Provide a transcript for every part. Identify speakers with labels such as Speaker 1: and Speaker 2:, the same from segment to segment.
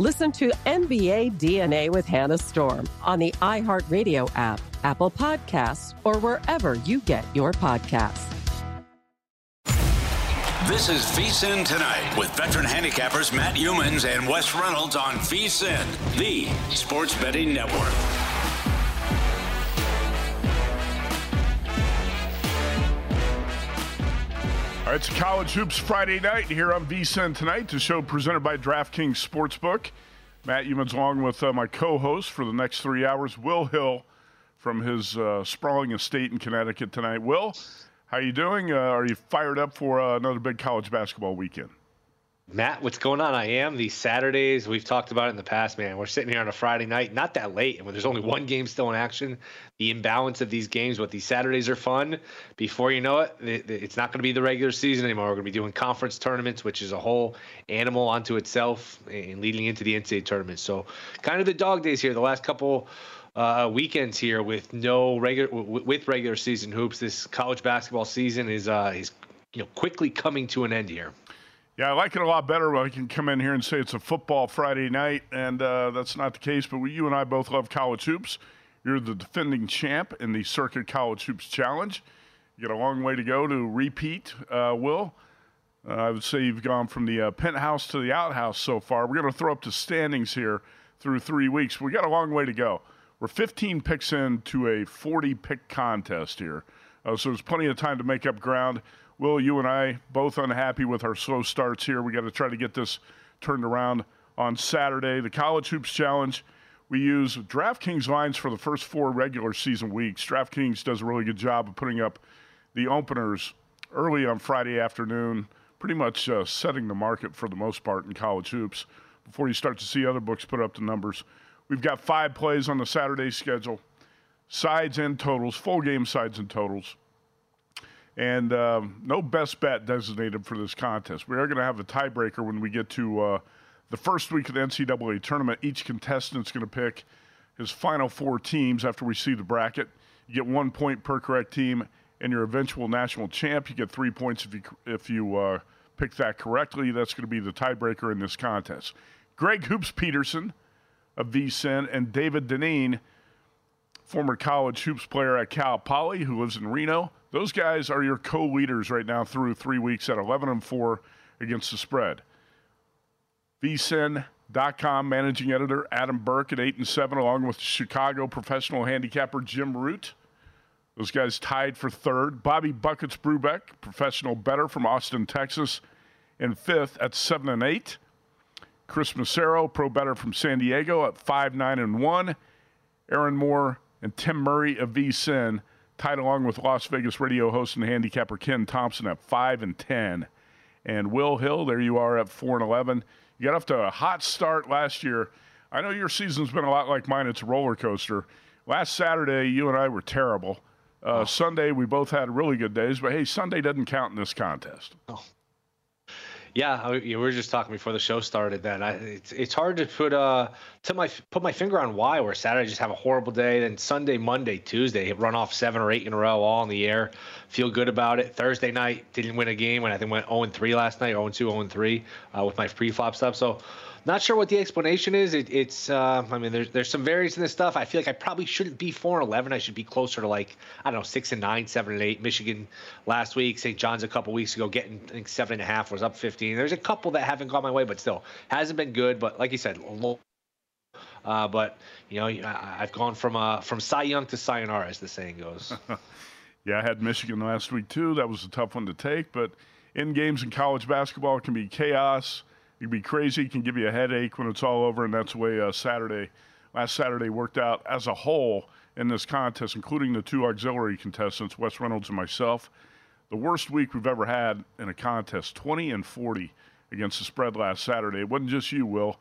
Speaker 1: Listen to NBA DNA with Hannah Storm on the iHeartRadio app, Apple Podcasts, or wherever you get your podcasts.
Speaker 2: This is VSIN Tonight with veteran handicappers Matt Youmans and Wes Reynolds on VSIN, the sports betting network.
Speaker 3: Right, it's College Hoops Friday night here on VSIN tonight. The show presented by DraftKings Sportsbook. Matt Youmans along with uh, my co-host for the next three hours, Will Hill, from his uh, sprawling estate in Connecticut tonight. Will, how you doing? Uh, are you fired up for uh, another big college basketball weekend?
Speaker 4: Matt, what's going on? I am. These Saturdays, we've talked about it in the past, man. We're sitting here on a Friday night, not that late, and when there's only one game still in action, the imbalance of these games, but these Saturdays are fun. Before you know it, it's not going to be the regular season anymore. We're going to be doing conference tournaments, which is a whole animal unto itself, and leading into the NCAA tournament. So, kind of the dog days here, the last couple uh, weekends here with no regular with regular season hoops. This college basketball season is uh, is you know quickly coming to an end here.
Speaker 3: Yeah, I like it a lot better when I can come in here and say it's a football Friday night, and uh, that's not the case. But we, you and I both love college hoops. You're the defending champ in the Circa College Hoops Challenge. You got a long way to go to repeat, uh, Will. Uh, I would say you've gone from the uh, penthouse to the outhouse so far. We're going to throw up the standings here through three weeks. We got a long way to go. We're 15 picks into a 40 pick contest here, uh, so there's plenty of time to make up ground. Will, you and I both unhappy with our slow starts here. We got to try to get this turned around on Saturday. The College Hoops Challenge. We use DraftKings lines for the first four regular season weeks. DraftKings does a really good job of putting up the openers early on Friday afternoon, pretty much uh, setting the market for the most part in college hoops before you start to see other books put up the numbers. We've got five plays on the Saturday schedule, sides and totals, full game sides and totals and um, no best bet designated for this contest. We are going to have a tiebreaker when we get to uh, the first week of the NCAA tournament. Each contestant is going to pick his final four teams after we see the bracket. You get one point per correct team, and your eventual national champ. You get three points if you if you uh, pick that correctly. That's going to be the tiebreaker in this contest. Greg Hoops Peterson of VSIN and David Dineen, former college hoops player at Cal Poly, who lives in Reno those guys are your co-leaders right now through three weeks at 11 and 4 against the spread. VSIN.com managing editor Adam Burke at 8 and 7, along with Chicago professional handicapper Jim Root. Those guys tied for third. Bobby Buckets Brubeck, professional better from Austin, Texas, in fifth at 7 and 8. Chris Macero, pro better from San Diego, at 5 9 and 1. Aaron Moore and Tim Murray of VSIN tied along with Las Vegas radio host and handicapper Ken Thompson at 5 and 10. And Will Hill, there you are at 4 and 11. You got off to a hot start last year. I know your season's been a lot like mine. It's a roller coaster. Last Saturday, you and I were terrible. Uh, oh. Sunday, we both had really good days, but hey, Sunday doesn't count in this contest. Oh.
Speaker 4: Yeah, we were just talking before the show started that I, it's it's hard to put uh to my put my finger on why. Where Saturday just have a horrible day, then Sunday, Monday, Tuesday run off seven or eight in a row, all in the air. Feel good about it. Thursday night didn't win a game, and I think went 0 3 last night, 0 2, 0 3 uh, with my pre-flop stuff. So not sure what the explanation is. It, it's, uh, I mean, there's there's some variance in this stuff. I feel like I probably shouldn't be four and eleven. I should be closer to like I don't know six and nine, seven and eight. Michigan last week, St. John's a couple weeks ago, getting I think seven and a half was up 15. There's a couple that haven't gone my way, but still hasn't been good. But like you said. Uh, but you know, I, I've gone from uh, from Cy Young to Sayonara, as the saying goes.
Speaker 3: yeah, I had Michigan last week too. That was a tough one to take, but in games in college basketball can be chaos. It can be crazy. Can give you a headache when it's all over, and that's the way uh, Saturday, last Saturday worked out as a whole in this contest, including the two auxiliary contestants, Wes Reynolds and myself. The worst week we've ever had in a contest, 20 and 40 against the spread last Saturday. It wasn't just you, Will.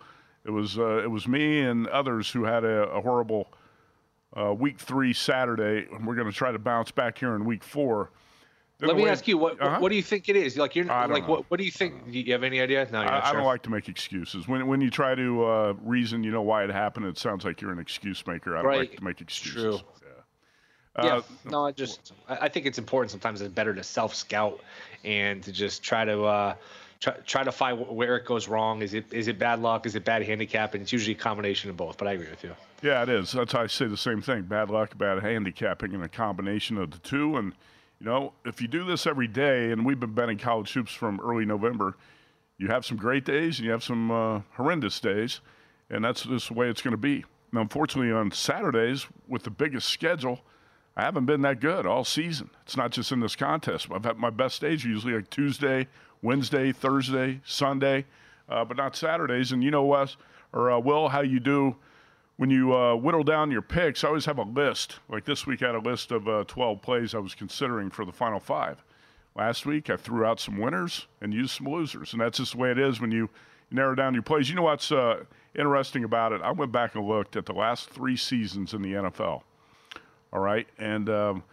Speaker 3: It was uh, it was me and others who had a, a horrible uh, week three Saturday, and we're going to try to bounce back here in week four.
Speaker 4: Let me ask you what uh-huh. what do you think it is? Like you're like what what do you think? Do you have any idea?
Speaker 3: No, I, I don't like to make excuses. When when you try to uh, reason, you know why it happened. It sounds like you're an excuse maker. I don't right. like to make excuses.
Speaker 4: True. Yeah. yeah. Uh, no, I just I think it's important. Sometimes it's better to self scout and to just try to. Uh, try, try to find where it goes wrong. Is it is it bad luck? Is it bad handicap? And it's usually a combination of both. But I agree with you.
Speaker 3: Yeah, it is. That's how I say the same thing. Bad luck, bad handicapping, and a combination of the two. And you know, if you do this every day, and we've been betting college hoops from early November, you have some great days and you have some uh, horrendous days, and that's just the way it's going to be. Now, unfortunately, on Saturdays with the biggest schedule, I haven't been that good all season. It's not just in this contest. I've had my best days usually like Tuesday, Wednesday, Thursday, Sunday, uh, but not Saturdays. And you know, Wes or uh, Will, how you do when you uh, whittle down your picks, I always have a list. Like this week, I had a list of uh, 12 plays I was considering for the final five. Last week, I threw out some winners and used some losers. And that's just the way it is when you narrow down your plays. You know what's uh, interesting about it? I went back and looked at the last three seasons in the NFL. All right. And um,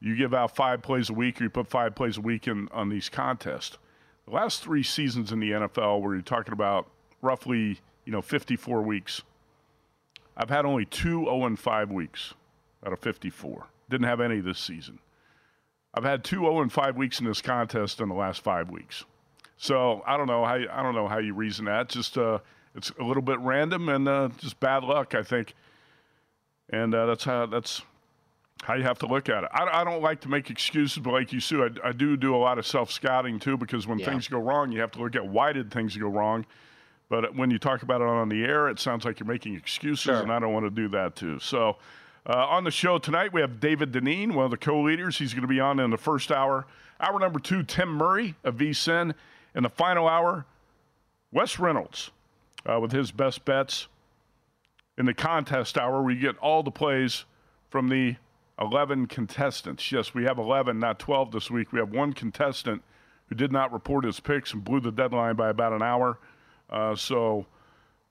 Speaker 3: you give out five plays a week or you put five plays a week in on these contests. The last three seasons in the NFL, where you're talking about roughly, you know, 54 weeks I've had only two 0 5 weeks out of 54. Didn't have any this season. I've had two 0 5 weeks in this contest in the last five weeks. So I don't know how you, I don't know how you reason that. Just uh, it's a little bit random and uh, just bad luck, I think. And uh, that's how that's how you have to look at it. I, I, don't like to make excuses, but like you, Sue, I, I do do a lot of self scouting too because when yeah. things go wrong, you have to look at why did things go wrong but when you talk about it on the air, it sounds like you're making excuses, sure. and I don't want to do that too. So, uh, on the show tonight, we have David Dineen, one of the co-leaders. He's going to be on in the first hour. Hour number two, Tim Murray of VSIN. In the final hour, Wes Reynolds uh, with his best bets. In the contest hour, we get all the plays from the 11 contestants. Yes, we have 11, not 12 this week. We have one contestant who did not report his picks and blew the deadline by about an hour. Uh, so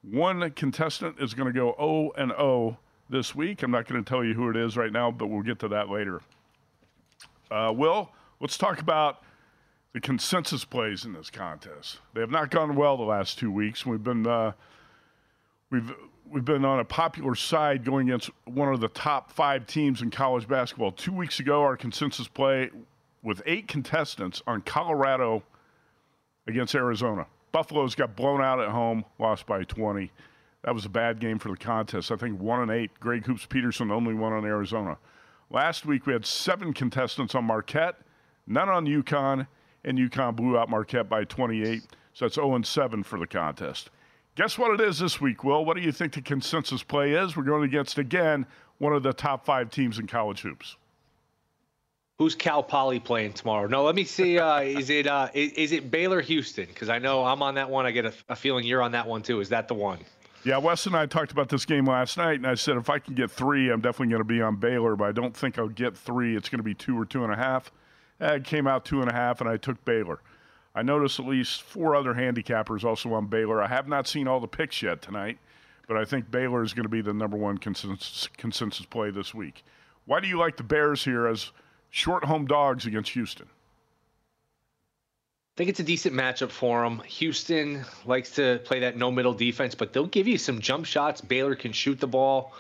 Speaker 3: one contestant is going to go O and O this week. I'm not going to tell you who it is right now, but we'll get to that later. Uh, Will, let's talk about the consensus plays in this contest. They have not gone well the last two weeks. We've been uh, we've we've been on a popular side going against one of the top five teams in college basketball. Two weeks ago, our consensus play with eight contestants on Colorado against Arizona. Buffalo's got blown out at home, lost by 20. That was a bad game for the contest. I think one and eight. Greg Hoops Peterson only one on Arizona. Last week we had seven contestants on Marquette, none on UConn, and UConn blew out Marquette by 28. So that's 0 and 7 for the contest. Guess what it is this week, Will? What do you think the consensus play is? We're going against, again, one of the top five teams in college hoops.
Speaker 4: Who's Cal Poly playing tomorrow? No, let me see. Uh, is it uh, is, is, it Baylor Houston? Because I know I'm on that one. I get a, a, feeling you're on that one too. Is that the one?
Speaker 3: Yeah, Wes and I talked about this game last night, and I said if I can get three, I'm definitely going to be on Baylor. But I don't think I'll get three. It's going to be two or two and a half. It came out two and a half, and I took Baylor. I noticed at least four other handicappers also on Baylor. I have not seen all the picks yet tonight, but I think Baylor is going to be the number one consensus, consensus play this week. Why do you like the Bears here as? Short home dogs against Houston.
Speaker 4: I think it's a decent matchup for them. Houston likes to play that no middle defense, but they'll give you some jump shots. Baylor can shoot the ball.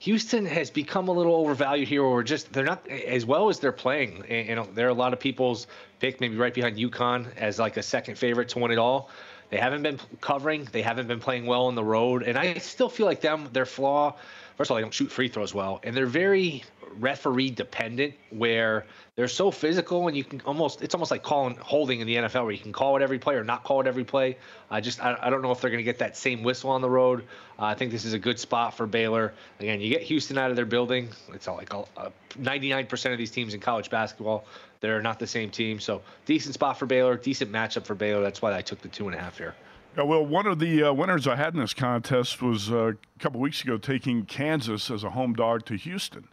Speaker 4: Houston has become a little overvalued here, or just they're not as well as they're playing. You know, there are a lot of people's pick, maybe right behind UConn as like a second favorite to win it all. They haven't been covering. They haven't been playing well on the road, and I still feel like them. Their flaw, first of all, they don't shoot free throws well, and they're very referee dependent where they're so physical and you can almost it's almost like calling holding in the NFL where you can call it every play or not call it every play. I just I, I don't know if they're going to get that same whistle on the road. Uh, I think this is a good spot for Baylor. Again, you get Houston out of their building. It's like a, a 99% of these teams in college basketball they're not the same team. So decent spot for Baylor, decent matchup for Baylor. That's why I took the two and a half here.
Speaker 3: Yeah, well, one of the uh, winners I had in this contest was uh, a couple weeks ago taking Kansas as a home dog to Houston.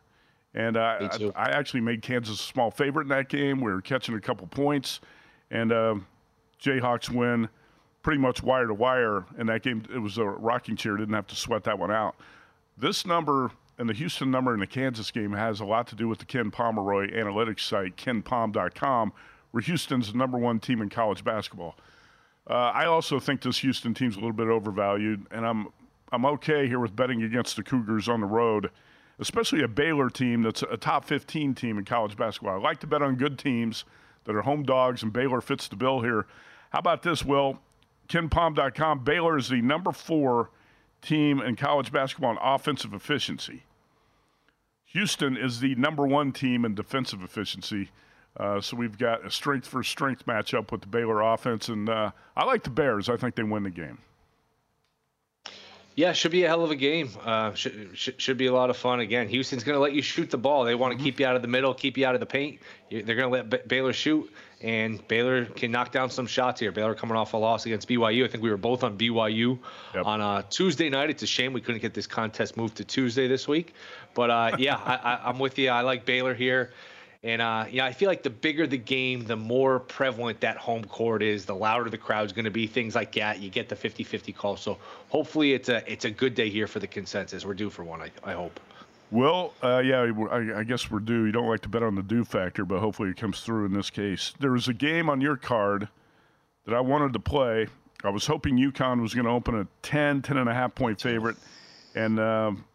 Speaker 3: And uh, I, I, actually made Kansas a small favorite in that game. We were catching a couple points, and uh, Jayhawks win pretty much wire to wire in that game. It was a rocking chair; didn't have to sweat that one out. This number and the Houston number in the Kansas game has a lot to do with the Ken Pomeroy analytics site, KenPom.com, where Houston's the number one team in college basketball. Uh, I also think this Houston team's a little bit overvalued, and I'm I'm okay here with betting against the Cougars on the road especially a Baylor team that's a top 15 team in college basketball. I like to bet on good teams that are home dogs, and Baylor fits the bill here. How about this, Will? KenPom.com. Baylor is the number four team in college basketball in offensive efficiency. Houston is the number one team in defensive efficiency. Uh, so we've got a strength for strength matchup with the Baylor offense, and uh, I like the Bears. I think they win the game.
Speaker 4: Yeah, should be a hell of a game. Uh, should, should, should be a lot of fun. Again, Houston's going to let you shoot the ball. They want to mm-hmm. keep you out of the middle, keep you out of the paint. They're going to let B- Baylor shoot, and Baylor can knock down some shots here. Baylor coming off a loss against BYU. I think we were both on BYU yep. on a Tuesday night. It's a shame we couldn't get this contest moved to Tuesday this week. But uh, yeah, I, I, I'm with you. I like Baylor here. And uh, yeah, I feel like the bigger the game, the more prevalent that home court is, the louder the crowd's going to be. Things like that, you get the 50-50 call. So hopefully, it's a it's a good day here for the consensus. We're due for one, I, I hope.
Speaker 3: Well, uh, yeah, I, I, guess we're due. You don't like to bet on the due factor, but hopefully it comes through in this case. There was a game on your card that I wanted to play. I was hoping UConn was going to open a 10, 10 and a half point favorite, and um,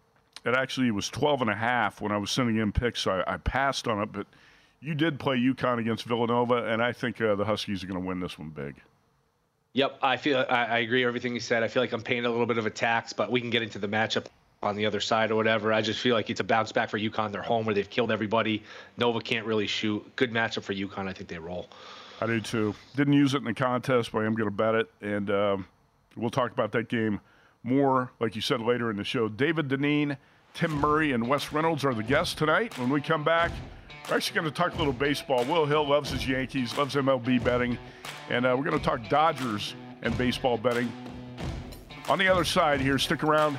Speaker 3: it actually was 12 and a half when I was sending in picks. So I, I passed on it, but you did play UConn against Villanova, and I think uh, the Huskies are going to win this one big.
Speaker 4: Yep, I feel I, I agree everything you said. I feel like I'm paying a little bit of a tax, but we can get into the matchup on the other side or whatever. I just feel like it's a bounce back for UConn. They're home where they've killed everybody. Nova can't really shoot. Good matchup for UConn. I think they roll.
Speaker 3: I do too. Didn't use it in the contest, but I am going to bet it, and um, we'll talk about that game more, like you said, later in the show. David Dineen Tim Murray and Wes Reynolds are the guests tonight. When we come back, we're actually going to talk a little baseball. Will Hill loves his Yankees, loves MLB betting, and uh, we're going to talk Dodgers and baseball betting. On the other side here, stick around.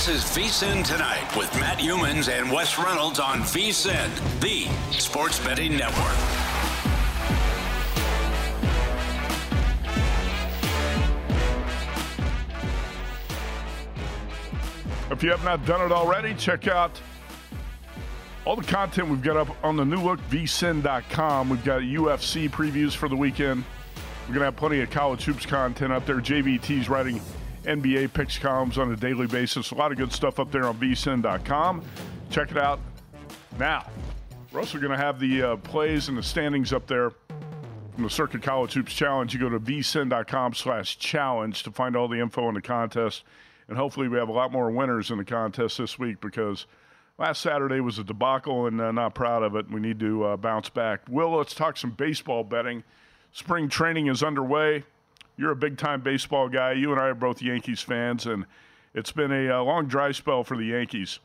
Speaker 2: This is VSIN Tonight with Matt Youmans and Wes Reynolds on VSIN, the sports betting network.
Speaker 3: If you have not done it already, check out all the content we've got up on the new look vsin.com. We've got UFC previews for the weekend. We're going to have plenty of college hoops content up there. JVT's writing NBA picks columns on a daily basis. A lot of good stuff up there on vsin.com. Check it out now. We're also going to have the uh, plays and the standings up there from the Circa College Hoops Challenge. You go to vsin.com slash challenge to find all the info on the contest. And hopefully we have a lot more winners in the contest this week because last Saturday was a debacle and uh, not proud of it. We need to uh, bounce back. Will, let's talk some baseball betting. Spring training is underway. You're a big time baseball guy. You and I are both Yankees fans, and it's been a, uh, long dry spell for the Yankees.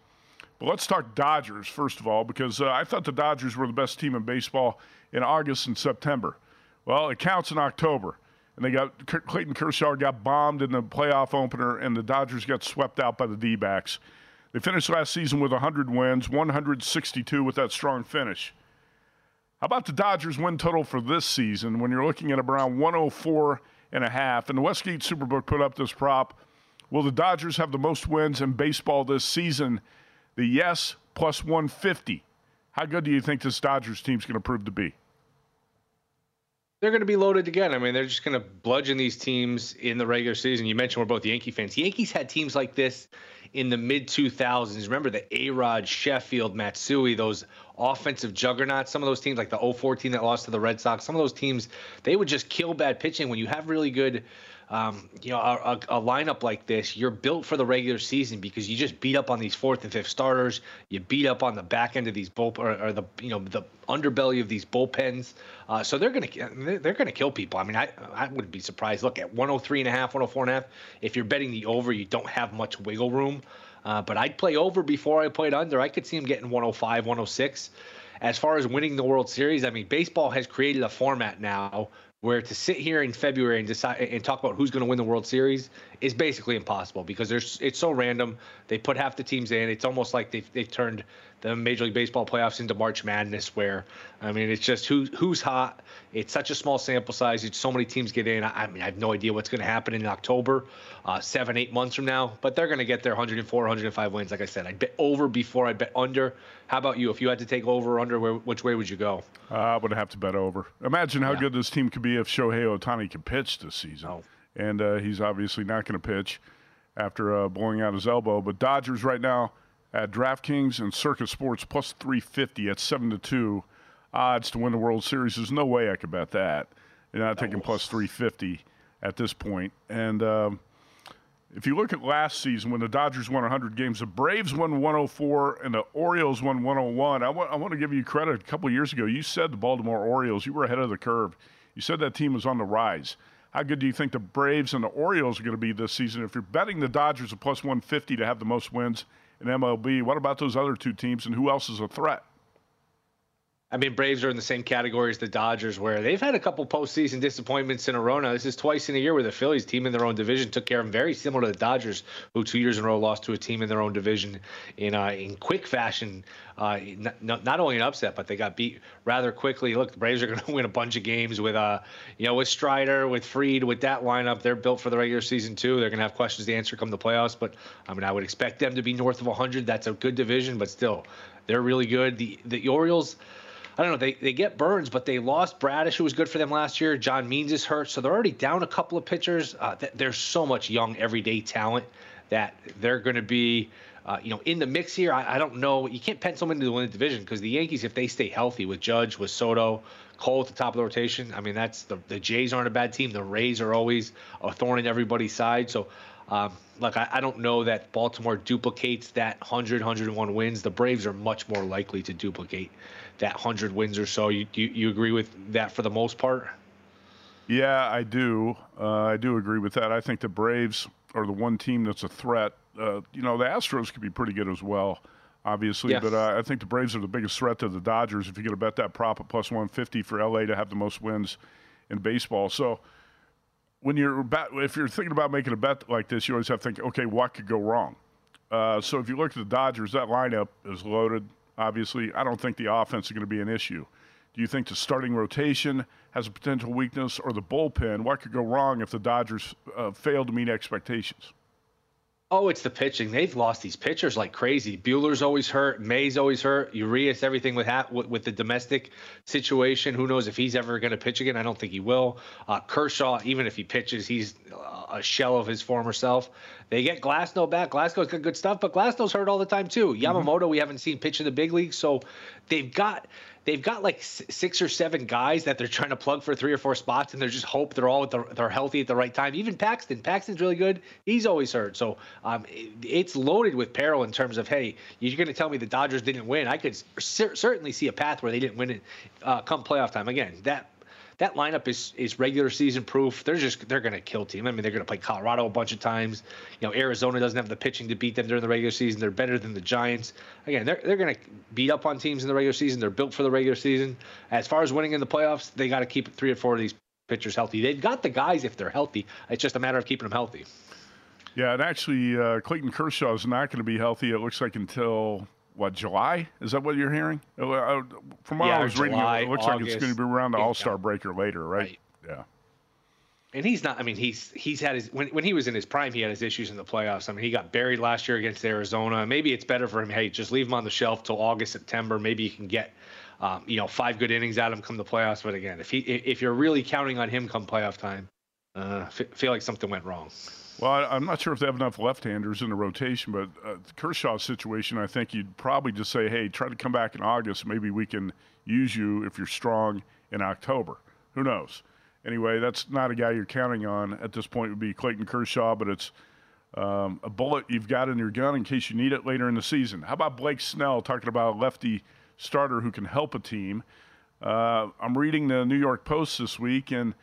Speaker 3: But let's talk Dodgers first of all, because uh, I thought the Dodgers were the best team in baseball in August and September. Well, it counts in October, and they got Clayton Kershaw got bombed in the playoff opener, and the Dodgers got swept out by the D-backs. They finished last season with 100 wins, 162 with that strong finish. How about the Dodgers win total for this season when you're looking at around 104 and a half? And the Westgate Superbook put up this prop. Will the Dodgers have the most wins in baseball this season? The yes plus 150. How good do you think this Dodgers team's going to prove to be?
Speaker 4: They're going to be loaded again. I mean, they're just going to bludgeon these teams in the regular season. You mentioned we're both Yankee fans. Yankees had teams like this in the mid 2000s. Remember the A Rod, Sheffield, Matsui, those offensive juggernauts. Some of those teams, like the 014 that lost to the Red Sox, some of those teams, they would just kill bad pitching. When you have really good um, you know, a, a, lineup like this, you're built for the regular season because you just beat up on these fourth and fifth starters. You beat up on the back end of these bull or, or the you know the underbelly of these bullpens. Uh, so they're gonna they're gonna kill people. I mean, I I wouldn't be surprised. Look at 103 and a half, 104 and a half. If you're betting the over, you don't have much wiggle room. Uh, but I'd play over before I played under. I could see him getting 105, 106. As far as winning the World Series, I mean, baseball has created a format now where to sit here in February and decide and talk about who's going to win the World Series is basically impossible because there's it's so random. They put half the teams in. It's almost like they've they've turned the Major League Baseball playoffs into March Madness, where I mean it's just who who's hot. It's such a small sample size. It's so many teams get in. I, I mean I have no idea what's going to happen in October, uh, seven eight months from now. But they're going to get their 104 105 wins. Like I said, I'd bet over before I'd bet under. How about you? If you had to take over or under, where, which way would you go?
Speaker 3: Uh, I would have to bet over. Imagine how yeah. good this team could be if Shohei Ohtani could pitch this season. Oh. And uh, he's obviously not going to pitch after uh, blowing out his elbow. But Dodgers right now at DraftKings and Circa Sports plus 350 at 7 to 2 odds to win the World Series. There's no way I could bet that. You're not taking plus 350 at this point. And um, if you look at last season when the Dodgers won 100 games, the Braves won 104 and the Orioles won 101. I want, I want to give you credit. A couple years ago, you said the Baltimore Orioles, you were ahead of the curve. You said that team was on the rise. How good do you think the Braves and the Orioles are going to be this season? If you're betting the Dodgers a plus 150 to have the most wins in MLB, what about those other two teams and who else is a threat?
Speaker 4: I mean, Braves are in the same category as the Dodgers, where they've had a couple postseason disappointments in a row now. This is twice in a year where the Phillies, team in their own division, took care of them, very similar to the Dodgers, who two years in a row lost to a team in their own division in uh, in quick fashion. Uh, not, not only an upset, but they got beat rather quickly. Look, the Braves are going to win a bunch of games with, uh, you know, with Strider, with Fried, with that lineup. They're built for the regular season too. They're going to have questions to answer come the playoffs. But I mean, I would expect them to be north of 100. That's a good division, but still, they're really good. The the Orioles. I don't know. They they get Burnes, but they lost Bradish, who was good for them last year. John Means is hurt, so they're already down a couple of pitchers. Uh, th- there's so much young, everyday talent that they're going to be, uh, you know, in the mix here. I, I, don't know. You can't pencil them into the win division because the Yankees, if they stay healthy with Judge, with Soto, Cole at the top of the rotation, I mean, that's the the Jays aren't a bad team. The Rays are always a thorn in everybody's side. So um, like I, I, don't know that Baltimore duplicates that 100, 101 wins. The Braves are much more likely to duplicate that 100 wins or so. You you, you agree with that for the most part?
Speaker 3: Yeah, I do. Uh, I do agree with that. I think the Braves are the one team that's a threat. Uh, you know, the Astros could be pretty good as well, obviously, but uh, I think the Braves are the biggest threat to the Dodgers. If you're going to bet that prop at plus 150 for LA to have the most wins in baseball, so when you're bet, if you're thinking about making a bet like this, you always have to think, okay, what could go wrong? Uh, so if you look at the Dodgers, that lineup is loaded. Obviously, I don't think the offense is going to be an issue. Do you think the starting rotation has a potential weakness, or the bullpen? What could go wrong if the Dodgers uh, fail to meet expectations?
Speaker 4: Oh, it's the pitching. They've lost these pitchers like crazy. Buehler's always hurt. May's always hurt. Urias, everything with, ha- with, with the domestic situation. Who knows if he's ever going to pitch again? I don't think he will. Uh, Kershaw, even if he pitches, he's a shell of his former self. They get Glasnow back. Glasnow's got good stuff, but Glasnow's hurt all the time too. Mm-hmm. Yamamoto, mm-hmm. we haven't seen pitch in the big leagues, so they've got they've got like six or seven guys that they're trying to plug for three or four spots, and they're just hope they're all the, they're healthy at the right time. Even Paxton, Paxton's really good. He's always hurt, so um, it, it's loaded with peril in terms of hey, you're going to tell me the Dodgers didn't win. I could cer- certainly see a path where they didn't win it uh, come playoff time. Again, that that lineup is is regular season proof. They're just they're going to kill team. I mean, they're going to play Colorado a bunch of times. You know, Arizona doesn't have the pitching to beat them during the regular season. They're better than the Giants. Again, they're they're going to beat up on teams in the regular season. They're built for the regular season. As far as winning in the playoffs, they got to keep three or four of these pitchers healthy. They've got the guys if they're healthy. It's just a matter of keeping them healthy.
Speaker 3: Yeah, and actually, uh, Clayton Kershaw is not going to be healthy. It looks like until what July? Is that what you're hearing? Uh, uh, from what
Speaker 4: yeah,
Speaker 3: I was
Speaker 4: July,
Speaker 3: reading, it looks
Speaker 4: August,
Speaker 3: like it's going to be around the All Star break or later, right?
Speaker 4: right?
Speaker 3: Yeah.
Speaker 4: And he's not. I mean, he's he's had his when when he was in his prime, he had his issues in the playoffs. I mean, he got buried last year against Arizona. Maybe it's better for him. Hey, just leave him on the shelf till August, September. Maybe you can get. Um, you know, five good innings out of him come the playoffs. But again, if he if you're really counting on him come playoff time, uh, feel like something went wrong.
Speaker 3: Well, I, am not sure if they have enough left-handers in the rotation, but uh, Kershaw's situation, I think you'd probably just say, hey, try to come back in August. Maybe we can use you if you're strong in October. Who knows? Anyway, that's not a guy you're counting on at this point. Would be Clayton Kershaw, but it's um, a bullet you've got in your gun in case you need it later in the season. How about Blake Snell talking about a lefty starter who can help a team? Uh, I'm reading the New York Post this week, and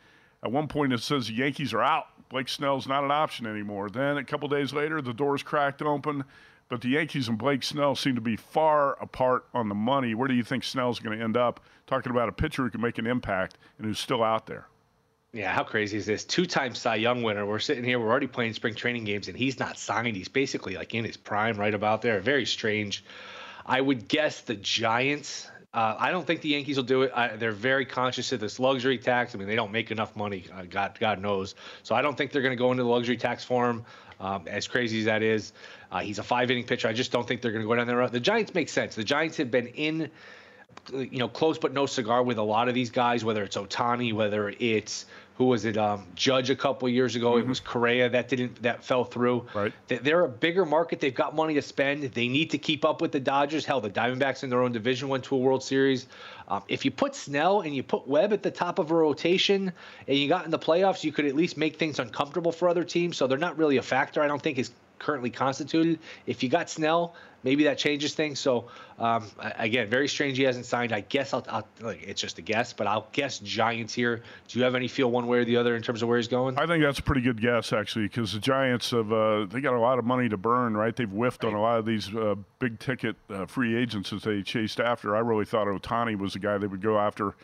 Speaker 3: at one point it says the Yankees are out Blake Snell's not an option anymore. Then a couple days later, the doors cracked open, but the Yankees and Blake Snell seem to be far apart on the money. Where do you think Snell's going to end up? Talking about a pitcher who can make an impact and who's still out there.
Speaker 4: Yeah, how crazy is this? Two-time Cy Young winner. We're sitting here. We're already playing spring training games, and he's not signed. He's basically like in his prime, right about there. Very strange. I would guess the Giants uh, I don't think the Yankees will do it. I, they're very conscious of this luxury tax. I mean, they don't make enough money. Uh, God, God knows. So I don't think they're going to go into the luxury tax for him. Um, as crazy as that is, uh, he's a five inning pitcher. I just don't think they're going to go down that road. The Giants make sense. The Giants have been in, you know, close but no cigar with a lot of these guys. Whether it's Ohtani, whether it's who was it? Um, Judge a couple years ago. Mm-hmm. It was Correa that didn't that fell through.
Speaker 3: Right.
Speaker 4: They're a bigger market. They've got money to spend. They need to keep up with the Dodgers. Hell, the Diamondbacks in their own division went to a World Series. Um, if you put Snell and you put Webb at the top of a rotation, and you got in the playoffs, you could at least make things uncomfortable for other teams. So they're not really a factor. I don't think is currently constituted. If you got Snell, maybe that changes things. So um, again, very strange he hasn't signed. I guess I'll, I'll like, it's just a guess, but I'll guess Giants here. Do you have any feel one way or the other in terms of where he's going?
Speaker 3: I think that's a pretty good guess actually, because the Giants have uh, they got a lot of money to burn, right? They've whiffed right. on a lot of these uh, big ticket uh, free agents that they chased after. I really thought Ohtani was the guy they would go after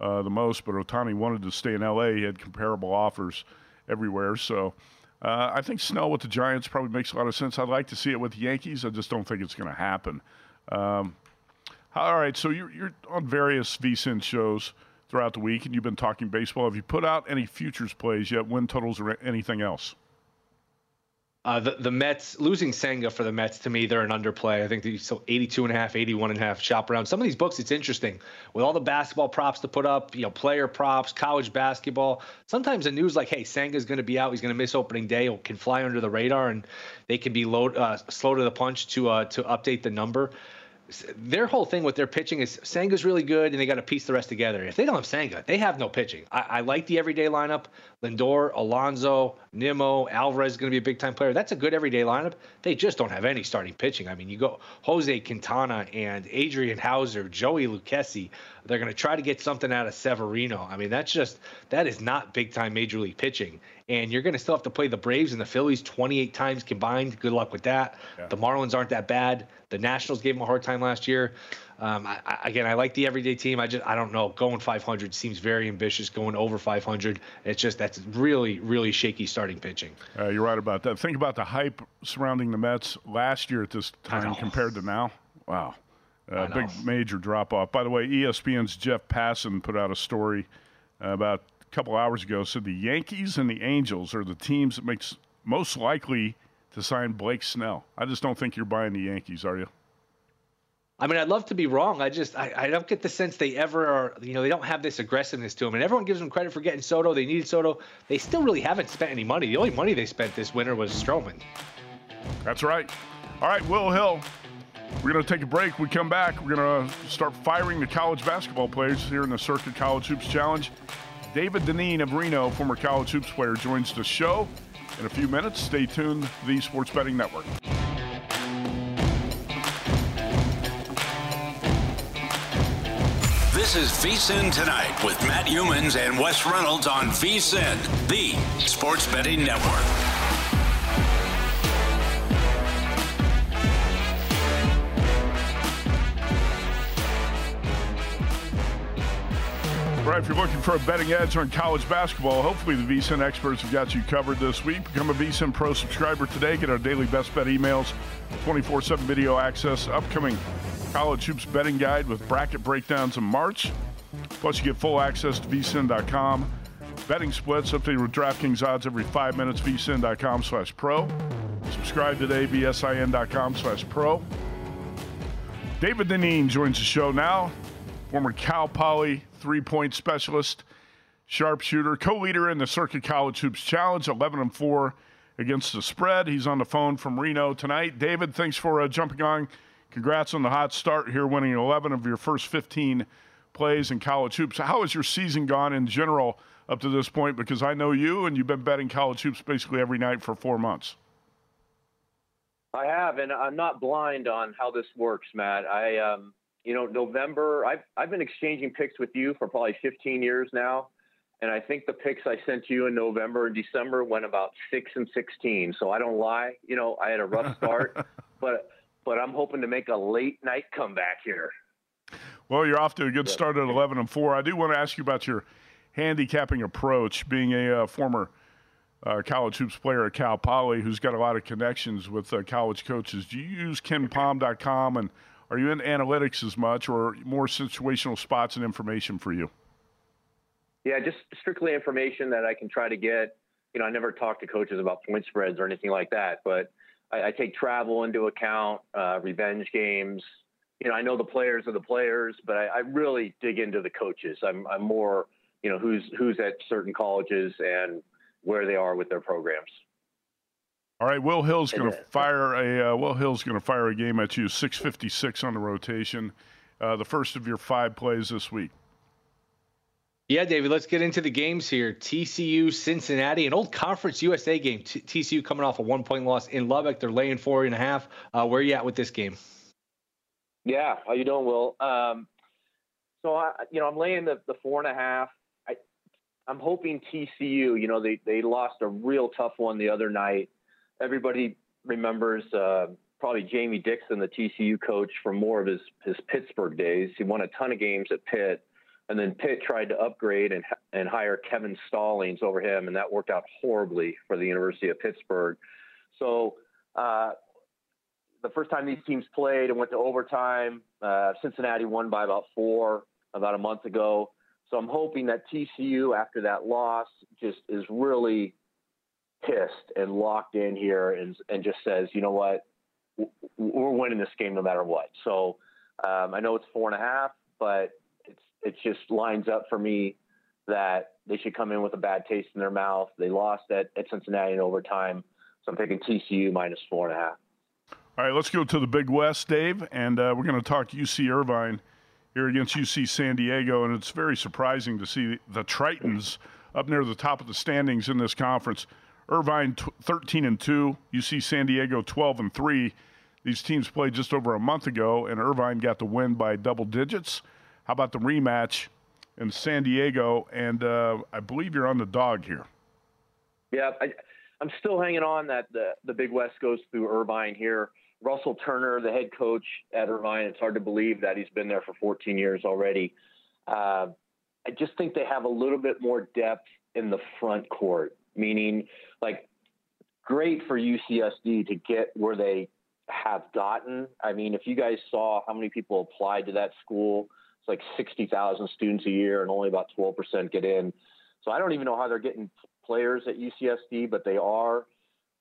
Speaker 3: uh, the most, but Ohtani wanted to stay in L.A. He had comparable offers everywhere, so. Uh, I think Snell with the Giants probably makes a lot of sense. I'd like to see it with the Yankees. I just don't think it's going to happen. Um, all right, so you're, you're on various VSIN shows throughout the week, and you've been talking baseball. Have you put out any futures plays yet, win totals, or anything else?
Speaker 4: Uh, the, the Mets losing Senga for the Mets to me, they're an underplay. I think they so 82 and a half, 81 and a half shop around. Some of these books, it's interesting with all the basketball props to put up, you know, player props, college basketball. Sometimes the news like, hey, Senga's going to be out, he's going to miss opening day, can fly under the radar, and they can be low, uh, slow to the punch to uh, to update the number their whole thing with their pitching is Senga's really good, and they got to piece the rest together. If they don't have Senga, they have no pitching. I, I like the everyday lineup. Lindor, Alonso, Nimmo, Alvarez is going to be a big time player. That's a good everyday lineup. They just don't have any starting pitching. I mean, you go Jose Quintana and Adrian Houser, Joey Lucchesi. They're going to try to get something out of Severino. I mean, that's just that is not big time major league pitching and you're going to still have to play the Braves and the Phillies 28 times combined. Good luck with that. Yeah. The Marlins aren't that bad. The Nationals gave them a hard time last year. Um, I, I, again, I like the everyday team. I just I don't know. Going 500 seems very ambitious. Going over 500, it's just that's really really shaky starting pitching.
Speaker 3: Uh, you're right about that. Think about the hype surrounding the Mets last year at this time compared to now. Wow, uh, big major drop off. By the way, ESPN's Jeff Passan put out a story about couple hours ago said the Yankees and the Angels are the teams that makes most likely to sign Blake Snell. I just don't think you're buying the Yankees, are you?
Speaker 4: I mean, I'd love to be wrong. I just I, I don't get the sense they ever are. You know, they don't have this aggressiveness to them, and everyone gives them credit for getting Soto. They needed Soto. They still really haven't spent any money. The only money they spent this winter was Stroman.
Speaker 3: That's right. All right, Will Hill. We're going to take a break. We come back. We're going to start firing the college basketball players here in the Circa College Hoops Challenge. David Dineen of Reno, former college hoops player, joins the show in a few minutes. Stay tuned, the Sports Betting Network.
Speaker 2: This is VSIN Tonight with Matt Youmans and Wes Reynolds on VSIN, the Sports Betting Network.
Speaker 3: Right, if you're looking for a betting edge on college basketball, hopefully the VSIN experts have got you covered this week. Become a VSIN Pro subscriber today. Get our daily best bet emails, 24-7 video access, upcoming college hoops betting guide with bracket breakdowns in March. Plus, you get full access to vsin.com. Betting splits updated with DraftKings odds every five minutes, vsin.com slash pro. Subscribe today, vsin.com slash pro. David Dineen joins the show now, former Cal Poly three point specialist, sharpshooter, co leader in the Circa College Hoops Challenge, 11 and 4 against the spread. He's on the phone from Reno tonight. David, thanks for uh, jumping on. Congrats on the hot start here, winning 11 of your first 15 plays in college hoops. How has your season gone in general up to this point? Because I know you, and you've been betting college hoops basically every night for four months.
Speaker 5: I have, and I'm not blind on how this works, Matt. I um, you know, November, I've, I've been exchanging picks with you for probably 15 years now. And I think the picks I sent you in November and December went about six and 16. So I don't lie. You know, I had a rough start, but, but I'm hoping to make a late night comeback here.
Speaker 3: Well, you're off to a good start at 11 and 4. I do want to ask you about your handicapping approach, being a uh, former uh, college hoops player at Cal Poly who's got a lot of connections with uh, college coaches. Do you use KenPom.com and are you in analytics as much or more situational spots and information for you?
Speaker 5: Yeah, just strictly information that I can try to get. You know, I never talk to coaches about point spreads or anything like that, but I, I take travel into account, uh, revenge games. You know, I know the players are the players, but I, I really dig into the coaches. I'm, I'm more, you know, who's who's at certain colleges and where they are with their programs.
Speaker 3: All right, Will Hill's going to fire a uh, Will Hill's going to fire a game at you. Six fifty six on the rotation, uh, the first of your five plays this week.
Speaker 4: Yeah, David, let's get into the games here. TCU, Cincinnati, an old Conference USA game. T- TCU coming off a one point loss in Lubbock. They're laying four and a half. Uh, where are you at with this game?
Speaker 5: Yeah, how you doing, Will? Um, so I, you know, I'm laying the, the four and a half. I, I'm hoping TCU. You know, they they lost a real tough one the other night. Everybody remembers uh, probably Jamie Dixon, the TCU coach, from more of his his Pittsburgh days. He won a ton of games at Pitt and then Pitt tried to upgrade and and hire Kevin Stallings over him, and that worked out horribly for the University of Pittsburgh. So uh, the first time these teams played and went to overtime, uh, Cincinnati won by about four about a month ago. So I'm hoping that TCU, after that loss, just is really pissed and locked in here and and just says, you know what, we're winning this game no matter what. So um, I know it's four and a half, but it's it just lines up for me that they should come in with a bad taste in their mouth. They lost at, at Cincinnati in overtime, so I'm picking TCU minus four and a half.
Speaker 3: All right, let's go to the Big West, Dave, and uh, we're going to talk UC Irvine here against UC San Diego, and it's very surprising to see the Tritons up near the top of the standings in this conference. Irvine t- 13 and 2, UC San Diego 12 and 3. These teams played just over a month ago, and Irvine got the win by double digits. How about the rematch in San Diego? And uh, I believe you're on the dog here.
Speaker 5: Yeah, I, am still hanging on that the, the Big West goes through Irvine here. Russell Turner, the head coach at Irvine, it's hard to believe that he's been there for 14 years already. Uh, I just think they have a little bit more depth in the front court, meaning like great for UCSD to get where they have gotten. I mean, if you guys saw how many people applied to that school it's like 60,000 students a year and only about 12% get in. So I don't even know how they're getting players at UCSD, but they are.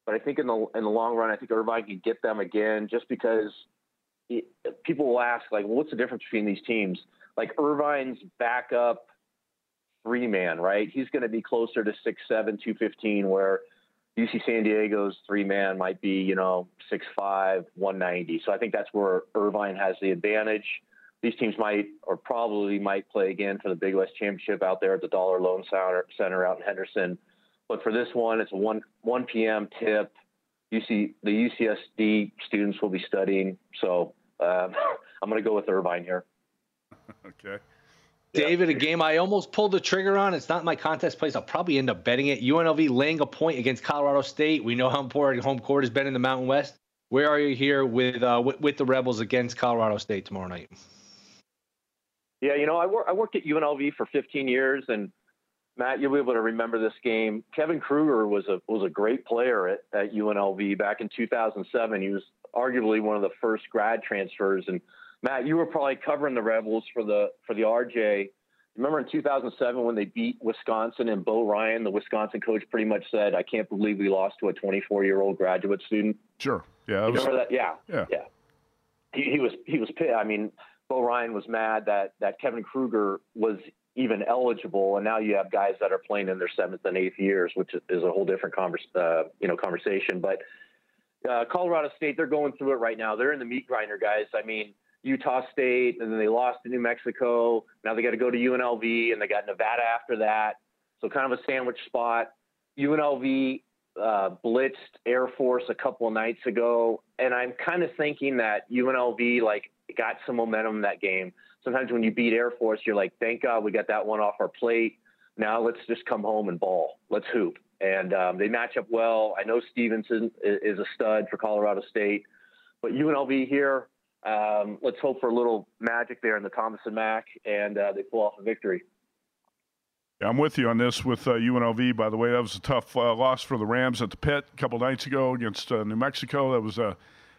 Speaker 5: But I think in the in the long run, I think Irvine can get them again, just because it, people will ask like, well, what's the difference between these teams? Like Irvine's backup three man, right? He's going to be closer to six seven, two fifteen, where UC San Diego's three man might be, you know, six five, one ninety. So I think that's where Irvine has the advantage these teams might or probably might play again for the Big West Championship out there at the Dollar Loan Center, Center out in Henderson. But for this one, it's a 1, 1 p.m. tip. UC, the UCSD students will be studying. So uh, I'm going to go with Irvine here.
Speaker 3: okay.
Speaker 4: David, a game I almost pulled the trigger on. It's not my contest place. I'll probably end up betting it. UNLV laying a point against Colorado State. We know how important home court has been in the Mountain West. Where are you here with uh, with, with the Rebels against Colorado State tomorrow night?
Speaker 5: Yeah, you know, I, wor- I worked at UNLV for 15 years, and Matt, you'll be able to remember this game. Kevin Kruger was a was a great player at, at UNLV back in 2007. He was arguably one of the first grad transfers. And Matt, you were probably covering the Rebels for the for the RJ. Remember in 2007 when they beat Wisconsin and Bo Ryan, the Wisconsin coach, pretty much said, "I can't believe we lost to a 24 year old graduate student."
Speaker 3: Sure. Yeah. Was,
Speaker 5: remember that? Yeah.
Speaker 3: Yeah.
Speaker 5: Yeah. He, he was he was I mean, Bo Ryan was mad that that Kevin Kruger was even eligible, and now you have guys that are playing in their seventh and eighth years, which is a whole different converse, uh, you know conversation. But uh, Colorado State, they're going through it right now. They're in the meat grinder, guys. I mean, Utah State, and then they lost to New Mexico. Now they got to go to UNLV, and they got Nevada after that. So kind of a sandwich spot. UNLV uh, blitzed Air Force a couple nights ago, and I'm kind of thinking that UNLV like got some momentum in that game. Sometimes when you beat Air Force, you're like, thank God we got that one off our plate. Now let's just come home and ball. Let's hoop. And um, they match up well. I know Stevenson is a stud for Colorado State, but UNLV here, um, let's hope for a little magic there in the Thomas and Mack, and uh, they pull off a victory.
Speaker 3: I'm with you on this with uh, UNLV. By the way, that was a tough uh, loss for the Rams at the pit a couple nights ago against uh, New Mexico. That was a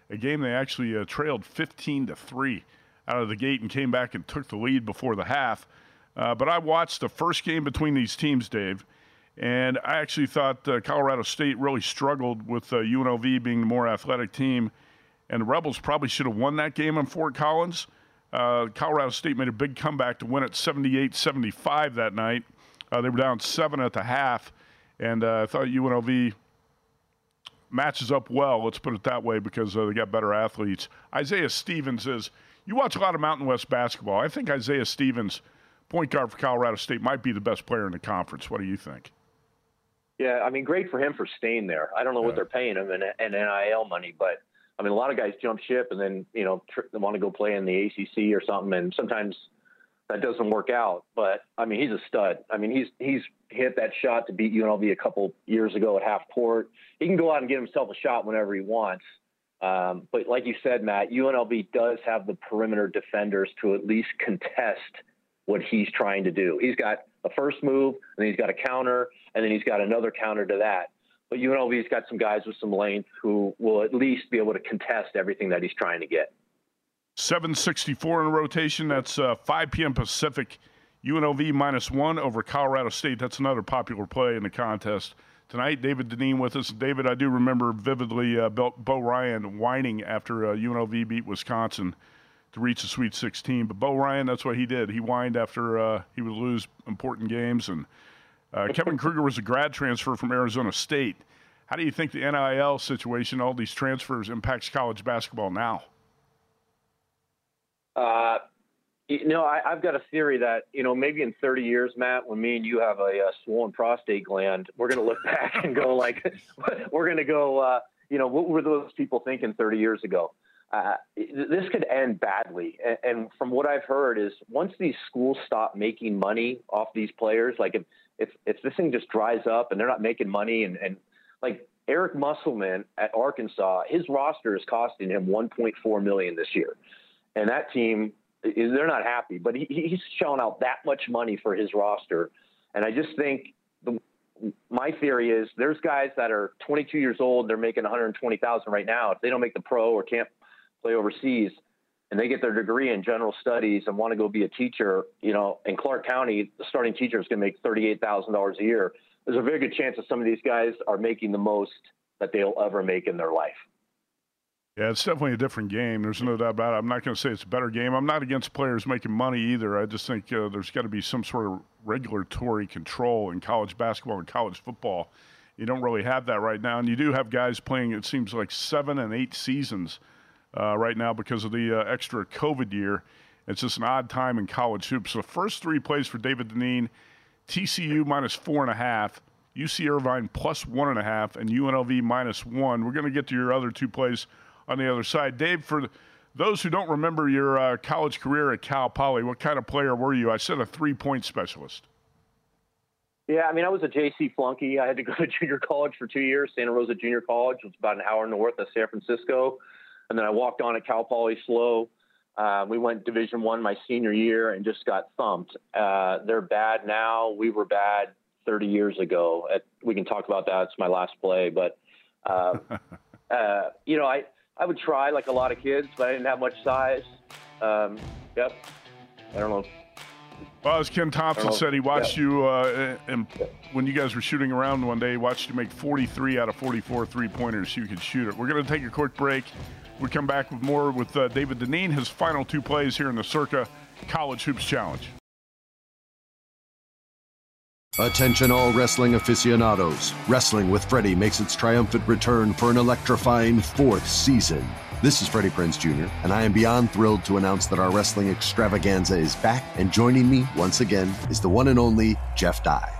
Speaker 3: a game they actually uh, trailed 15 to three out of the gate and came back and took the lead before the half. Uh, but I watched the first game between these teams, Dave, and I actually thought Colorado State really struggled with UNLV being the more athletic team, and the Rebels probably should have won that game in Fort Collins. Uh, Colorado State made a big comeback to win it 78 75 that night. Uh, they were down seven at the half, and I thought UNLV matches up well, let's put it that way, because uh, they got better athletes. Isaiah Stevens is, you watch a lot of Mountain West basketball. I think Isaiah Stevens point guard for Colorado State, might be the best player in the conference. What do you think?
Speaker 5: Yeah, I mean, great for him for staying there. I don't know yeah. what they're paying him in, in NIL money, but I mean, a lot of guys jump ship and then you know tr- want to go play in the ACC or something, and sometimes that doesn't work out. But I mean, he's a stud. I mean, he's he's hit that shot to beat UNLV a couple years ago at half court. He can go out and get himself a shot whenever he wants. Um, but like you said, Matt, UNLV does have the perimeter defenders to at least contest what he's trying to do. He's got a first move, and then he's got a counter, and then he's got another counter to that. But UNLV's got some guys with some length who will at least be able to contest everything that he's trying to get.
Speaker 3: 764 in rotation. That's uh, 5 p.m. Pacific. UNLV minus one over Colorado State. That's another popular play in the contest tonight. David Dineen with us. David, I do remember vividly uh, Bo Ryan whining after uh, UNLV beat Wisconsin to reach the Sweet 16. But Bo Ryan, that's what he did. He whined after uh, he would lose important games. And uh, Kevin Kruger was a grad transfer from Arizona State. How do you think the NIL situation, all these transfers, impacts college basketball now?
Speaker 5: Uh, you know, I, have got a theory that you know maybe in 30 years, Matt, when me and you have a, a swollen prostate gland, we're going to look back and go like, we're going to go, uh, you know, what were those people thinking 30 years ago? Uh, this could end badly. And, and, from what I've heard is once these schools stop making money off these players, like if if, if this thing just dries up and they're not making money and, and like Eric Musselman at Arkansas, his roster is costing him 1.4 million this year, and that team they're not happy. But he, he's shelling out that much money for his roster, and I just think the, my theory is there's guys that are 22 years old, they're making 120,000 right now. If they don't make the pro or can't play overseas, and they get their degree in general studies and want to go be a teacher, you know, in Clark County, the starting teacher is going to make $38,000 a year. There's a very good chance that some of these guys are making the most that they'll ever make in their life.
Speaker 3: Yeah, it's definitely a different game. There's no doubt about it. I'm not going to say it's a better game. I'm not against players making money either. I just think uh, there's got to be some sort of regulatory control in college basketball and college football. You don't really have that right now. And you do have guys playing, it seems like seven and eight seasons uh, right now because of the uh, extra COVID year. It's just an odd time in college hoops. So the first three plays for David Dineen TCU minus four and a half, UC Irvine plus one and a half, and UNLV minus one. We're going to get to your other two plays on the other side. Dave, for those who don't remember your uh, college career at Cal Poly, what kind of player were you? I said a three point specialist.
Speaker 5: Yeah, I mean, I was a JC flunky. I had to go to junior college for two years, Santa Rosa Junior College, was about an hour north of San Francisco, and then I walked on at Cal Poly slow. Uh, we went Division One my senior year and just got thumped. Uh, they're bad now. We were bad 30 years ago. At, we can talk about that. It's my last play, but uh, uh you know, I I would try like a lot of kids, but I didn't have much size. Um, yep. I don't know.
Speaker 3: Well, as Ken Thompson said, he watched yeah. you uh, and when you guys were shooting around one day, he watched you make 43 out of 44 three pointers. So you could shoot it. We're going to take a quick break. We come back with more with uh, David Dineen, his final two plays here in the Circa College Hoops Challenge.
Speaker 6: Attention, all wrestling aficionados. Wrestling with Freddie makes its triumphant return for an electrifying fourth season. This is Freddie Prinze Jr., and I am beyond thrilled to announce that our wrestling extravaganza is back, and joining me once again is the one and only Jeff Dye.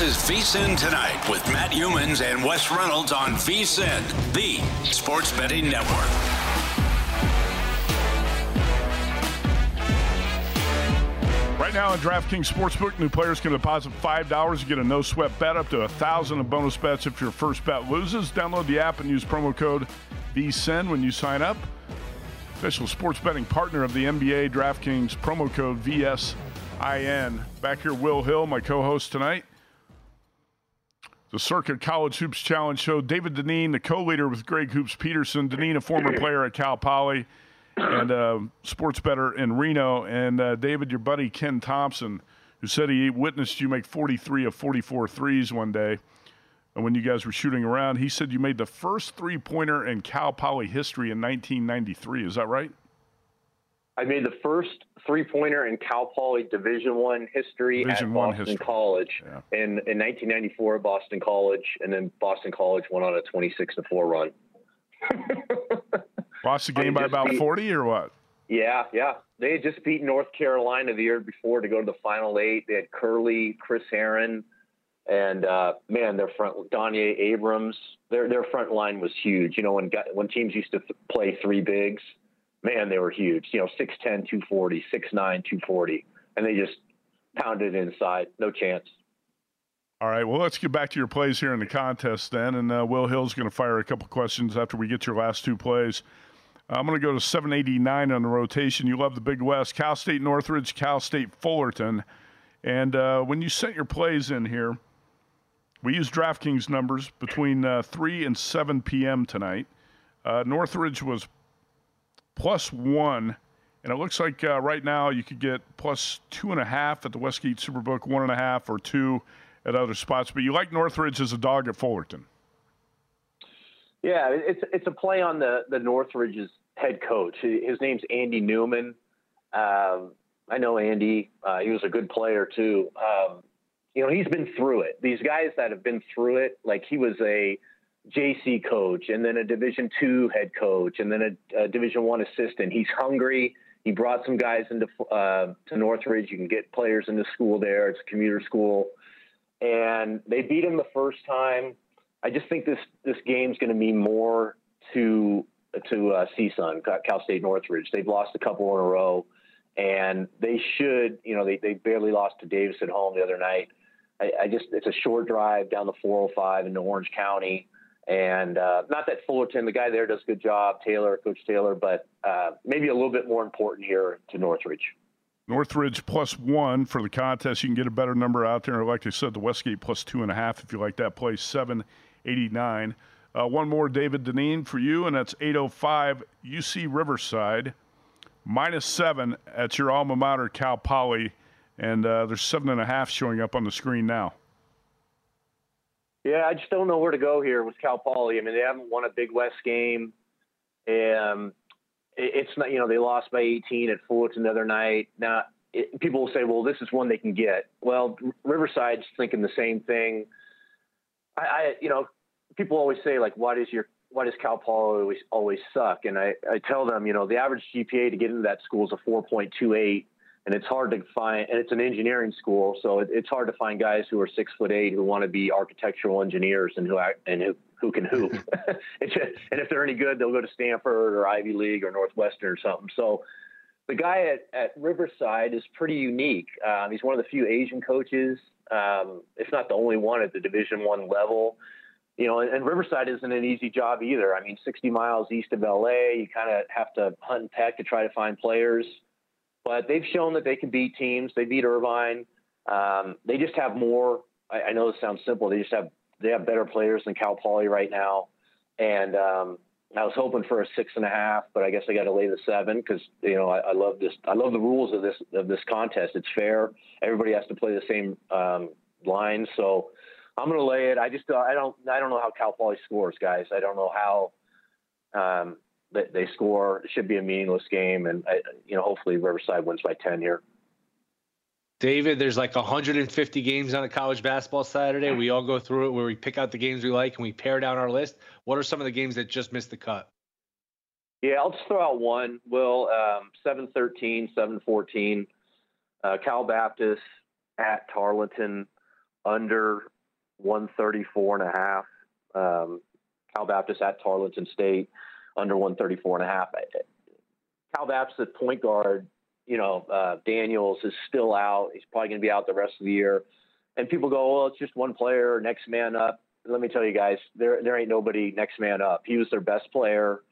Speaker 2: This is VSIN Tonight with Matt Youmans and Wes Reynolds on VSIN, the sports betting network.
Speaker 3: Right now on DraftKings Sportsbook, new players can deposit $5 to get a no sweat bet up to a 1000 in bonus bets if your first bet loses. Download the app and use promo code VSIN when you sign up. Official sports betting partner of the NBA, DraftKings, promo code VSIN. Back here, Will Hill, my co host tonight. The Circa College Hoops Challenge show. David Dineen, the co leader with Greg Hoops Peterson. Dineen, a former player at Cal Poly and uh, sports better in Reno. And uh, David, your buddy Ken Thompson, who said he witnessed you make 43 of 44 threes one day and when you guys were shooting around. He said you made the first three pointer in Cal Poly history in 1993. Is that right?
Speaker 5: I made the first three pointer in Cal Poly Division One history
Speaker 3: Division
Speaker 5: at Boston
Speaker 3: history.
Speaker 5: College in, in 1994 at Boston College, and then Boston College went on a 26 to four run.
Speaker 3: Lost the game by about
Speaker 5: beat-
Speaker 3: 40 or what?
Speaker 5: Yeah, yeah. They had just beat North Carolina the year before to go to the Final Eight. They had Curley, Chris Herren, and uh, man, their front Donnie Abrams. Their their front line was huge. You know, when got, when teams used to play three bigs, man, they were huge. You know, 6'10", 240, 6'9", 240, and they just pounded inside. No chance.
Speaker 3: All right, well, let's get back to your plays here in the contest then. And uh, Will Hill's going to fire a couple questions after we get your last two plays. I'm going to go to 789 on the rotation. You love the Big West. Cal State Northridge, Cal State Fullerton. And uh, when you sent your plays in here, we used DraftKings numbers between uh, 3 and 7 p.m. tonight. Uh, Northridge was plus one, and it looks like uh, right now you could get plus two and a half at the Westgate Superbook, one and a half or two at other spots. But you like Northridge as a dog at Fullerton.
Speaker 5: Yeah, it's it's a play on the the Northridge's head coach. His name's Andy Newman. Um, I know Andy. Uh, he was a good player too. Um, you know, he's been through it. These guys that have been through it, like he was a JC coach and then a Division two head coach and then a, a Division one assistant. He's hungry. He brought some guys into uh, to Northridge. You can get players into school there. It's a commuter school, and they beat him the first time. I just think this this game's going to mean more to to uh, CSUN, Cal State Northridge. They've lost a couple in a row, and they should. You know, they they barely lost to Davis at home the other night. I, I just it's a short drive down the 405 into Orange County, and uh, not that Fullerton, the guy there does a good job, Taylor, Coach Taylor, but uh, maybe a little bit more important here to Northridge.
Speaker 3: Northridge plus one for the contest. You can get a better number out there. Like I said, the Westgate plus two and a half if you like that play, 789. Uh, one more, David Dineen, for you, and that's 805 UC Riverside, minus seven at your alma mater, Cal Poly. And uh, there's seven and a half showing up on the screen now.
Speaker 5: Yeah, I just don't know where to go here with Cal Poly. I mean, they haven't won a Big West game. It, it's not, you know, they lost by 18 at Fullerton the other night. Now, it, people will say, well, this is one they can get. Well, Riverside's thinking the same thing. I, I you know, people always say, like, why does your why does Cal Poly always always suck? And I, I tell them, you know, the average GPA to get into that school is a 4.28 and it's hard to find and it's an engineering school so it, it's hard to find guys who are six foot eight who want to be architectural engineers and who act, and who, who can hoop. And if they're any good they'll go to stanford or ivy league or northwestern or something. So the guy at, at riverside is pretty unique. Um, he's one of the few asian coaches um, if not the only one at the division one level. You know, and, and Riverside isn't an easy job either. I mean, 60 miles east of LA, you kind of have to hunt and peck to try to find players but they've shown that they can beat teams. They beat Irvine. Um, they just have more. I, I, know this sounds simple. They just have they have better players than Cal Poly right now, and um, I was hoping for a six and a half, but I guess I got to lay the seven because you know I, I, love this. I love the rules of this of this contest. It's fair. Everybody has to play the same um, line, so I'm going to lay it. I just uh, I don't I don't know how Cal Poly scores, guys. I don't know how. Um, they, they score. It should be a meaningless game, and I, you know, hopefully Riverside wins by ten here.
Speaker 4: David, there's like 150 games on a college basketball Saturday. We all go through it where we pick out the games we like and we pare down our list. What are some of the games that just missed the cut?
Speaker 5: Yeah, I'll just throw out one. Will um, 713, 714, uh, Cal Baptist at Tarleton under 134 and a half. Um, Cal Baptist at Tarleton State under 134 and a half. Cal Baptist at point guard, you know, uh, Daniels is still out. He's probably going to be out the rest of the year. And people go, well, it's just one player, next man up. Let me tell you guys, there there ain't nobody next man up. He was their best player.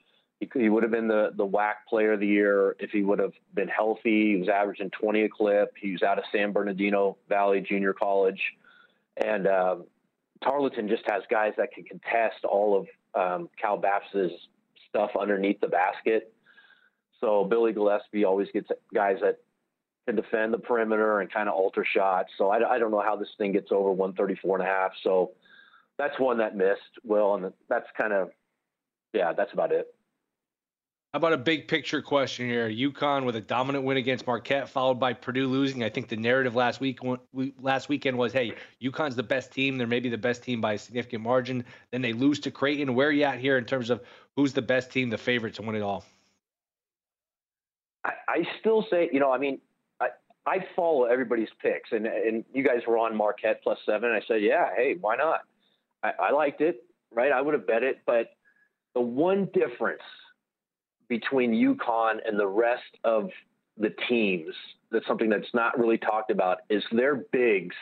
Speaker 5: He, he would have been the the WAC player of the year if he would have been healthy. He was averaging 20 a clip. He was out of San Bernardino Valley Junior College, and um, Tarleton just has guys that can contest all of um, Cal Baptist's stuff underneath the basket. So Billy Gillispie always gets guys that can defend the perimeter and kind of alter shots. So I, I don't know how this thing gets over 134 and a half. So that's one that missed, Will, and that's kind of, yeah, that's about it.
Speaker 4: How about a big picture question here? UConn with a dominant win against Marquette, followed by Purdue losing. I think the narrative last week last weekend was, "Hey, UConn's the best team. They're maybe the best team by a significant margin." Then they lose to Creighton. Where are you at here in terms of who's the best team, the favorite to win it all?
Speaker 5: I, I still say, you know, I mean, I, I follow everybody's picks, and and you guys were on Marquette plus seven. I said, yeah, hey, why not? I, I liked it, right? I would have bet it, but the one difference between UConn and the rest of the teams that's something that's not really talked about is their bigs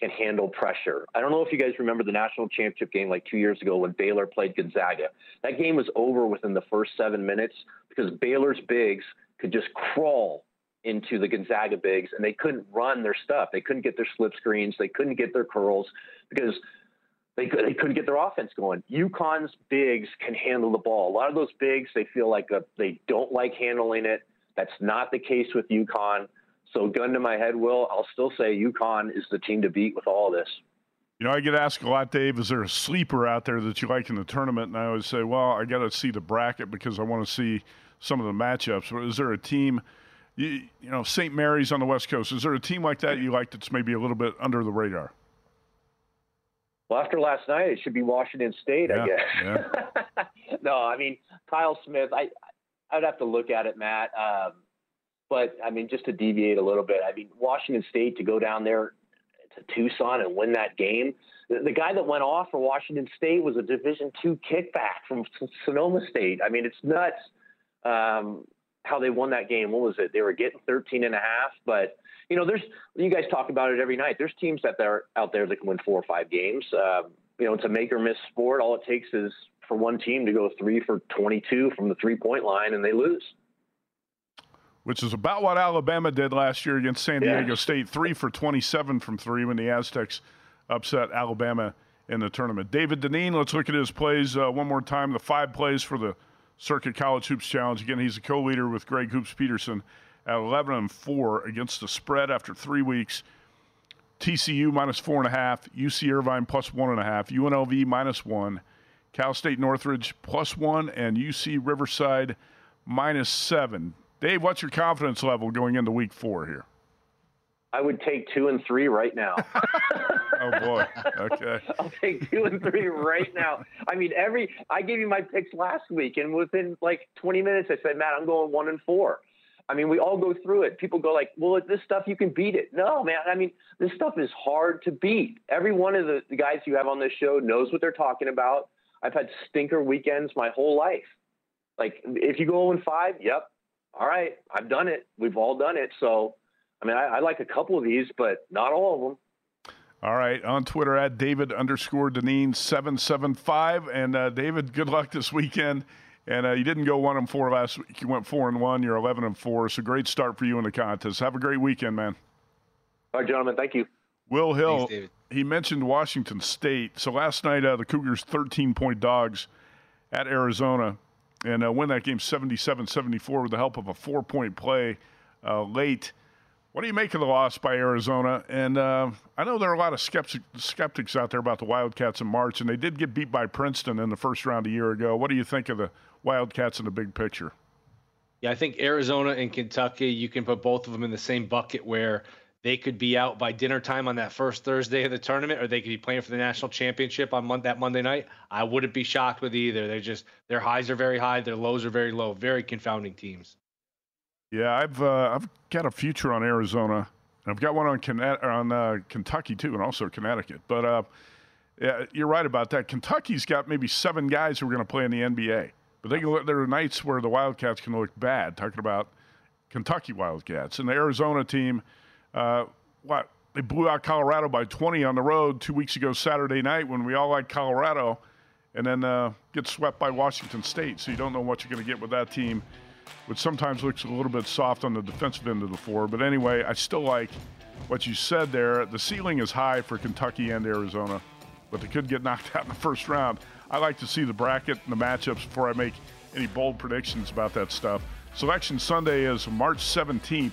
Speaker 5: can handle pressure. I don't know if you guys remember the national championship game like two years ago when Baylor played Gonzaga. That game was over within the first seven minutes because Baylor's bigs could just crawl into the Gonzaga bigs and they couldn't run their stuff. They couldn't get their slip screens. They couldn't get their curls because they, could, they couldn't get their offense going. UConn's bigs can handle the ball. A lot of those bigs, they feel like a, uh, they don't like handling it. That's not the case with UConn. So, gun to my head, Will, I'll still say UConn is the team to beat with all this.
Speaker 3: You know, I get asked a lot, Dave, is there a sleeper out there that you like in the tournament? And I always say, well, I got to see the bracket because I want to see some of the matchups. But is there a team, you, you know, St. Mary's on the West Coast, is there a team like that you like that's maybe a little bit under the radar?
Speaker 5: Well, after last night, it should be Washington State, yeah, I guess. Yeah. no, I mean Kyle Smith. I I'd have to look at it, Matt. Um, but I mean, just to deviate a little bit, I mean Washington State to go down there to Tucson and win that game. The, the guy that went off for Washington State was a Division two kickback from Sonoma State. I mean, it's nuts um, how they won that game. What was it? They were getting 13 and a half, but you know, there's you guys talk about it every night. There's teams that are out there that can win four or five games. Uh, you know, it's a make or miss sport. All it takes is for one team to go three for 22 from the three point line, and they lose.
Speaker 3: Which is about what Alabama did last year against San Diego
Speaker 5: yeah.
Speaker 3: State, three for 27 from three when the Aztecs upset Alabama in the tournament. David Dineen, let's look at his plays uh, one more time. The five plays for the Circa College Hoops Challenge. Again, he's a co-leader with Greg Hoops Peterson at 11 and 4 against the spread after three weeks. TCU minus four and a half, UC Irvine plus one and a half, UNLV minus one, Cal State Northridge plus one, and UC Riverside minus seven. Dave, what's your confidence level going into week four here?
Speaker 5: I would take two and three right now.
Speaker 3: oh boy. Okay.
Speaker 5: I'll take two and three right now. I mean, every I gave you my picks last week, and within like 20 minutes, I said, Matt, I'm going one and four. I mean, we all go through it. People go like, "Well, this stuff you can beat it." No, man. I mean, this stuff is hard to beat. Every one of the, the guys you have on this show knows what they're talking about. I've had stinker weekends my whole life. Like, if you go 0 5, yep, all right, I've done it. We've all done it. So, I mean, I, I like a couple of these, but not all of them.
Speaker 3: All right, on Twitter at David underscore Dineen seven seven five, and uh, David, good luck this weekend. And uh, you didn't go one and four last week. You went four and one. You're eleven and four. So great start for you in the contest. Have a great weekend, man.
Speaker 5: All right, gentlemen. Thank you.
Speaker 3: Will Hill. Thanks, he mentioned Washington State. So last night, uh, the Cougars 13 point dogs at Arizona and uh, win that game 77 74 with the help of a four point play uh, late. What do you make of the loss by Arizona? And uh, I know there are a lot of skeptics, skeptics out there about the Wildcats in March, and they did get beat by Princeton in the first round a year ago. What do you think of the Wildcats in the big picture?
Speaker 4: Yeah, I think Arizona and Kentucky, you can put both of them in the same bucket where they could be out by dinner time on that first Thursday of the tournament, or they could be playing for the national championship on mon- that Monday night. I wouldn't be shocked with either. They're just their highs are very high, their lows are very low. Very confounding teams.
Speaker 3: Yeah, I've uh, I've got a future on Arizona. I've got one on on uh, Kentucky too, and also Connecticut. But uh, yeah, you're right about that. Kentucky's got maybe seven guys who are going to play in the NBA, but they can, there are nights where the Wildcats can look bad. Talking about Kentucky Wildcats and the Arizona team, uh, what they blew out Colorado by 20 on the road two weeks ago Saturday night when we all like Colorado, and then uh, get swept by Washington State. So you don't know what you're going to get with that team which sometimes looks a little bit soft on the defensive end of the floor. But anyway, I still like what you said there. The ceiling is high for Kentucky and Arizona, but they could get knocked out in the first round. I like to see the bracket and the matchups before I make any bold predictions about that stuff. Selection Sunday is March 17th.